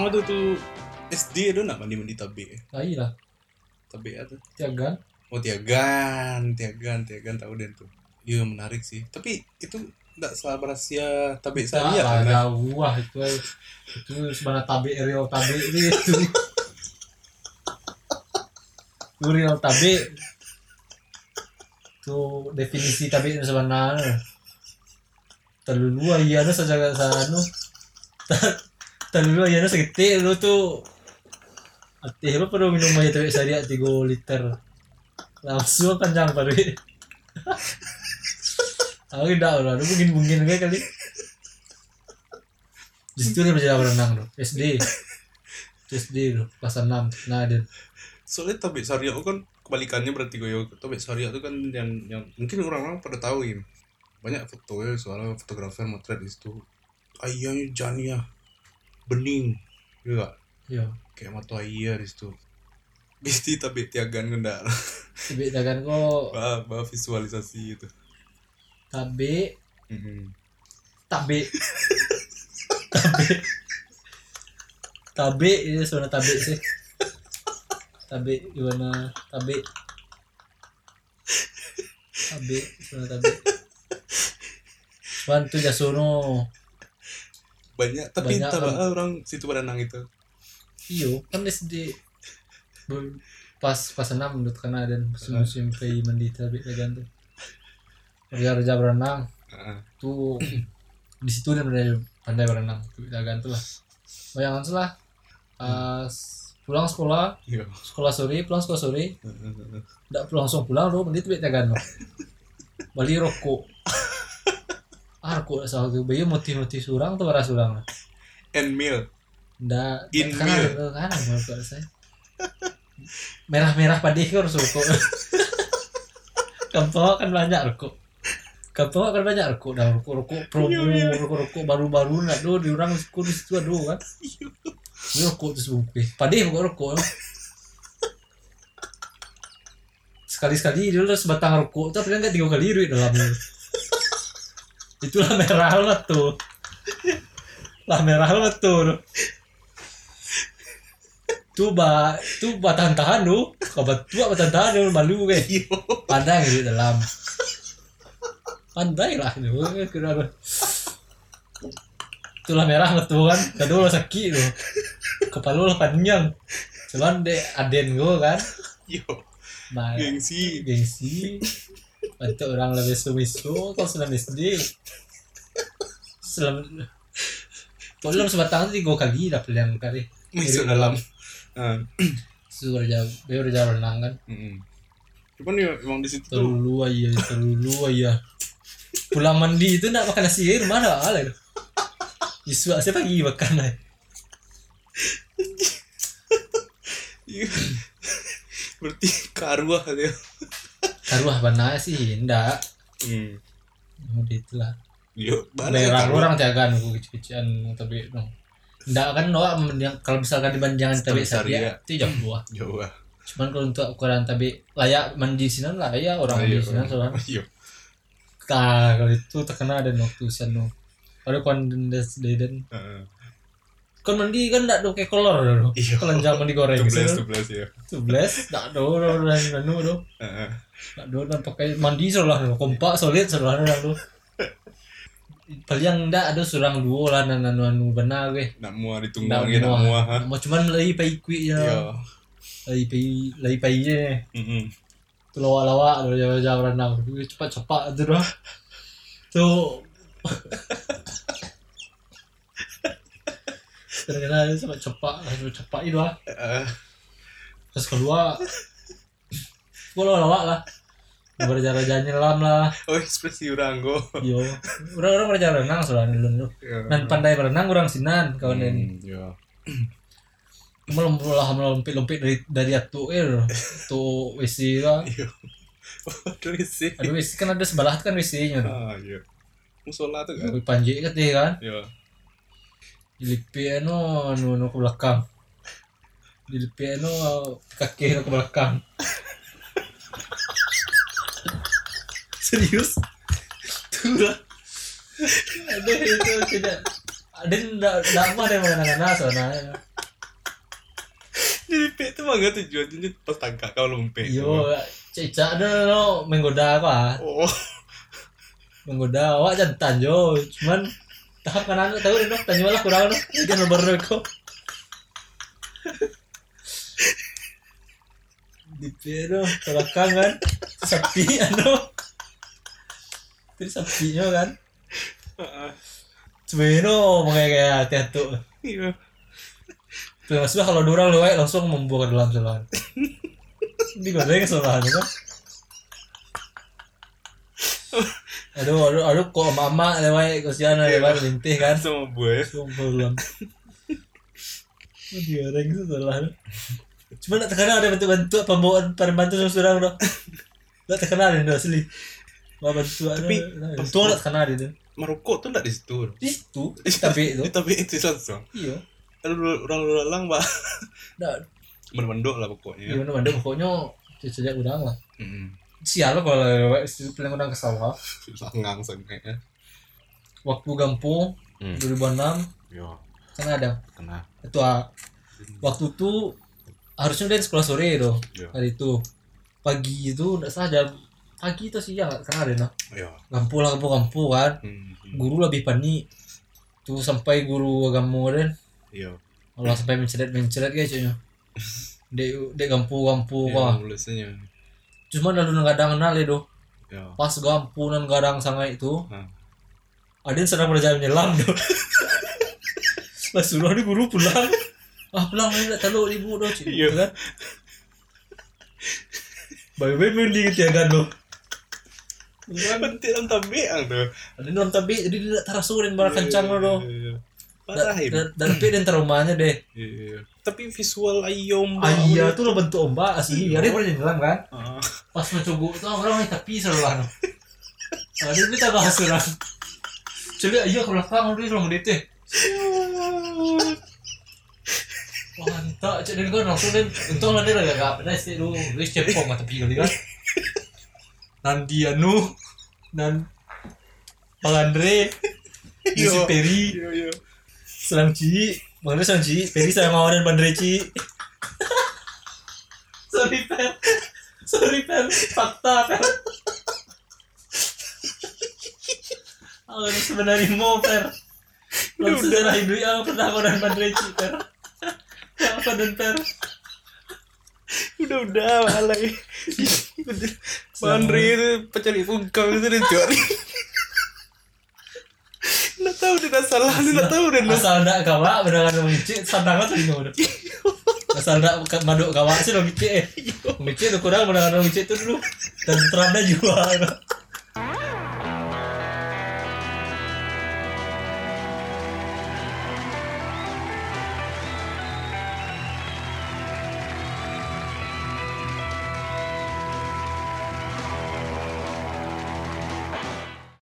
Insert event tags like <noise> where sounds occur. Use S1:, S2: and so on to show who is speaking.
S1: Ang tuh tuh SD itu nak mandi mandi tabe,
S2: Lah iya lah.
S1: tabe ada.
S2: Tiagan.
S1: Oh tiagan, tiagan, tiagan tahu dan tuh. Iya menarik sih. Tapi itu enggak salah rahasia tabe saya
S2: Ya,
S1: kan?
S2: jauh wah itu itu sebenarnya tabe real tabe ini itu. <laughs> Itu real tabe. Itu definisi tabe itu sebenarnya. Terlalu iya nu saja sana nu. Terlalu iya nu segede lu tuh. Ati lu perlu minum aja tabe sehari 3 liter. Langsung kencang baru. Aku tidak lah, lu mungkin mungkin kayak kali. Di situ dia belajar berenang loh, SD. SD loh, kelas 6. Nah, dia
S1: Soalnya tabe syariah itu kan kebalikannya berarti gue tabe syariah itu kan yang yang mungkin orang-orang pada tahu ini. Banyak foto ya soalnya fotografer motret di situ. Ayahnya Jania bening, iya gak?
S2: ya,
S1: Kayak mata ayah di situ. Bisti tabe tiagan kendak.
S2: tiba kan kok
S1: bah, bah visualisasi itu.
S2: tabe,
S1: Mhm.
S2: tabe. tabe. Tabe ini sebenarnya tabe sih. Tabe gimana? Tabe. Tabe, sebenarnya tabe. Cuman tuh Jasuno
S1: Banyak tapi
S2: Banyak
S1: tabe
S2: kan.
S1: orang situ berenang itu.
S2: iyo kan SD pas pas enam menurut karena ada musim-musim kayak mandi tapi kayak tuh. Kerja kerja berenang
S1: Heeh.
S2: tuh <clears throat> di situ dia pandai pandai berenang jagan tuh lah. Bayangan lah pas pulang sekolah
S1: Iya.
S2: sekolah sore pulang sekolah sore tidak pulang langsung pulang lo mandi tuh <laughs> jagan lo bali rokok ah rokok asal tuh bayi moti moti surang tuh bara surang
S1: And meal.
S2: Nggak,
S1: In
S2: kanan,
S1: meal.
S2: ke kanan menurut saya. Merah-merah padih kan harus rokok. Kampung kan banyak rokok. Kampung kan banyak rokok dah rokok rokok promo
S1: Iya, iya.
S2: rokok rokok baru-baru nak do di orang di situ aduh kan. Ini rokok terus bungkus. Padih rokok rokok. Sekali-sekali dia udah sebatang rokok tapi kan nggak tiga kali duit dalamnya. Itulah merah lah tuh. Lah merah lah tuh. Tuh ba tuh batahan tahan lu. Kabat tua batahan tahan lu malu ke?
S1: Iya.
S2: pandai gitu dalam. Pandai lah lu kira lu itulah merah betul kan. Kedua sakit lu kepala lu panjang. Cuman de aden gua kan.
S1: Yo.
S2: nah
S1: Gengsi.
S2: gengsi untuk orang lebih sumisu kau sudah SD kalau dalam sebatang itu tiga kali dapet yang kali
S1: Masuk dalam. Ah.
S2: sudah jauh dia udah jauh renang kan.
S1: Cuman ya emang di situ
S2: terlalu aja terlalu aja pulang mandi itu nak makan nasi air mana ala itu Isu saya pagi makan lah
S1: berarti karuah dia.
S2: Taruh mana sih enggak
S1: Hmm.
S2: udah itulah
S1: Yo, karuah?
S2: orang tiagaan aku kecil-kecilan tapi no enggak kan no yang kalau misalkan dibandingkan tabi
S1: Sistem
S2: saya itu jam dua
S1: Yo, ah.
S2: cuman kalau untuk ukuran tabi layak mandi di sini lah ya orang mandi di sini soalnya
S1: Yo.
S2: Nah, kalau itu terkena ada waktu sana ada kondendas deden
S1: Heeh.
S2: kan mandi kan enggak do kayak kolor do
S1: Iya.
S2: kelenjang mandi goreng
S1: Tubles, tubles ya.
S2: tubles enggak do do anu do
S1: Heeh.
S2: enggak do dan pakai mandi solah do kompak solid solah do do paling yang enggak ada surang duo lah dan anu anu benar gue
S1: Nak muah ditunggang ya, nak muah.
S2: mau cuman lagi pai kui ya lagi pai lagi pai
S1: Mm-mm.
S2: tu lawa-lawa do jauh-jauh renang cepat-cepat tu dah. <laughs> Tu Kadang-kadang cepat-cepat cepat itu lah.
S1: Eh, <laughs>
S2: terus kedua gue lawa-lawa lah berjalan-jalan nyelam lah
S1: Oh, ekspresi orang go.
S2: yo orang-orang berjalan renang soalnya dulu
S1: Yo.
S2: dan pandai berenang orang sinan kawan ini
S1: Hmm, yo.
S2: melompat melompat dari dari atu eh tuh WC lah
S1: Yo. Aduh sih.
S2: ada WC kan ada sebelah kan WC nya
S1: Ah, iya. Musola tuh kan.
S2: Tapi panji kan dia kan
S1: Yo.
S2: dilipi anu anu anu ke belakang dilipi anu kaki anu ke belakang serius tuh lah ada itu tidak ada ndak mah ada mana mana soalnya
S1: Jadi pe itu mah gak tujuannya pas tangkap kau lompe.
S2: Yo, cicak ada lo menggoda apa?
S1: Oh.
S2: Menggoda awak jantan yo. Cuman tahap kanan tahu deh dong, tanya malah kurang dong. Jangan lebar kok. Di pero belakang kan sapi anu. <laughs> Terus sapinya kan. Cuma mengenai kayak hati-hati.
S1: Iya.
S2: Maksudnya kalau dorang lewat langsung membuka ke dalam selokan. Ini goreng selokan kan. Aduh, aduh, aduh, kok mama lewat kesian lewat lintih kan.
S1: Sama buaya.
S2: Pulang. Oh, digoreng setelah Cuma nak terkenal ada bentuk-bentuk pembawaan pembantu sama surang doh. Tak terkenal ini asli.
S1: Tapi
S2: Untung tak terkenal itu.
S1: Maroko tuh enggak di situ.
S2: Di situ, tapi itu. <laughs>
S1: Tapi itu langsung.
S2: Iya.
S1: Ada orang lalang, Pak.
S2: Nah,
S1: Mendok lah
S2: iya
S1: pokoknya.
S2: mana ada pokoknya sejak udang lah.
S1: Heeh.
S2: Sial lo kalau paling udang ke sawah.
S1: Langang sengkeknya.
S2: Waktu gampung
S1: Hmm.
S2: 2006
S1: Yo,
S2: kan ada
S1: kena.
S2: itu ah, waktu itu harusnya udah sekolah sore tuh
S1: Yo.
S2: hari itu pagi itu nggak salah jam pagi itu siang nggak karena ada nah lah gampung gampung kan.
S1: Hmm.
S2: guru lebih panik tuh sampai guru agama dan
S1: Yo.
S2: Allah sampai menceret menceret guys cuy <laughs> dek dek gampung gampung
S1: Ya,
S2: kah cuma lalu nggak ada kenal ya doh
S1: Yo.
S2: pas gampung dan gadang sangai itu
S1: Nah.
S2: Adin sedang belajar menyelam tuh <laughs> lah suruh nih guru pulang. Ah pulang ini tak tahu ibu doh cuy
S1: Iya.
S2: Kan. Baik-baik mending gitu ya
S1: Penting dalam tabiang tuh.
S2: Ada dalam tabi jadi dia tak rasurin barang kencang lo doh
S1: Iya, iya. Parah ya.
S2: Dan dan tapi dan traumanya deh
S1: Iya. Tapi visual ayom
S2: Ayah tuh lo bentuk ombak asli Ada pernah nyelam kan
S1: Ah.
S2: Pas mencoba itu orang main tapi selalu <laughs> kan Ada kita bahas orang Coba iya ke belakang udah selama dia teh Mantap, cek dia kan langsung dia untung lah dia lagi agak pedas sih lu, lu cepong mata pi kali kan. Nandi anu, nan Bang Andre, Yusi
S1: Yo.
S2: Peri. Selang Ci, Bang Andre Selang <laughs> Ci, Peri saya mau dan Bang Andre Ci. Sorry Per, sorry Per, fakta Per. Oh, ini sebenarnya mau Per. Lalu sejarah hidup yang pernah kau dan Bang Andre Ci Per. Apa dan Per?
S1: udah udah alay <laughs> Bandri itu pencari fungkam itu dia cari nggak tahu dia dah salah dia nggak tahu dia
S2: Asal ndak kawa beneran mengicik sandangan tadi ngono. Asal ndak ke- maduk kawa sih lo micik. Micik tuh kurang beneran mengicik tuh dulu. Dan teranda juga.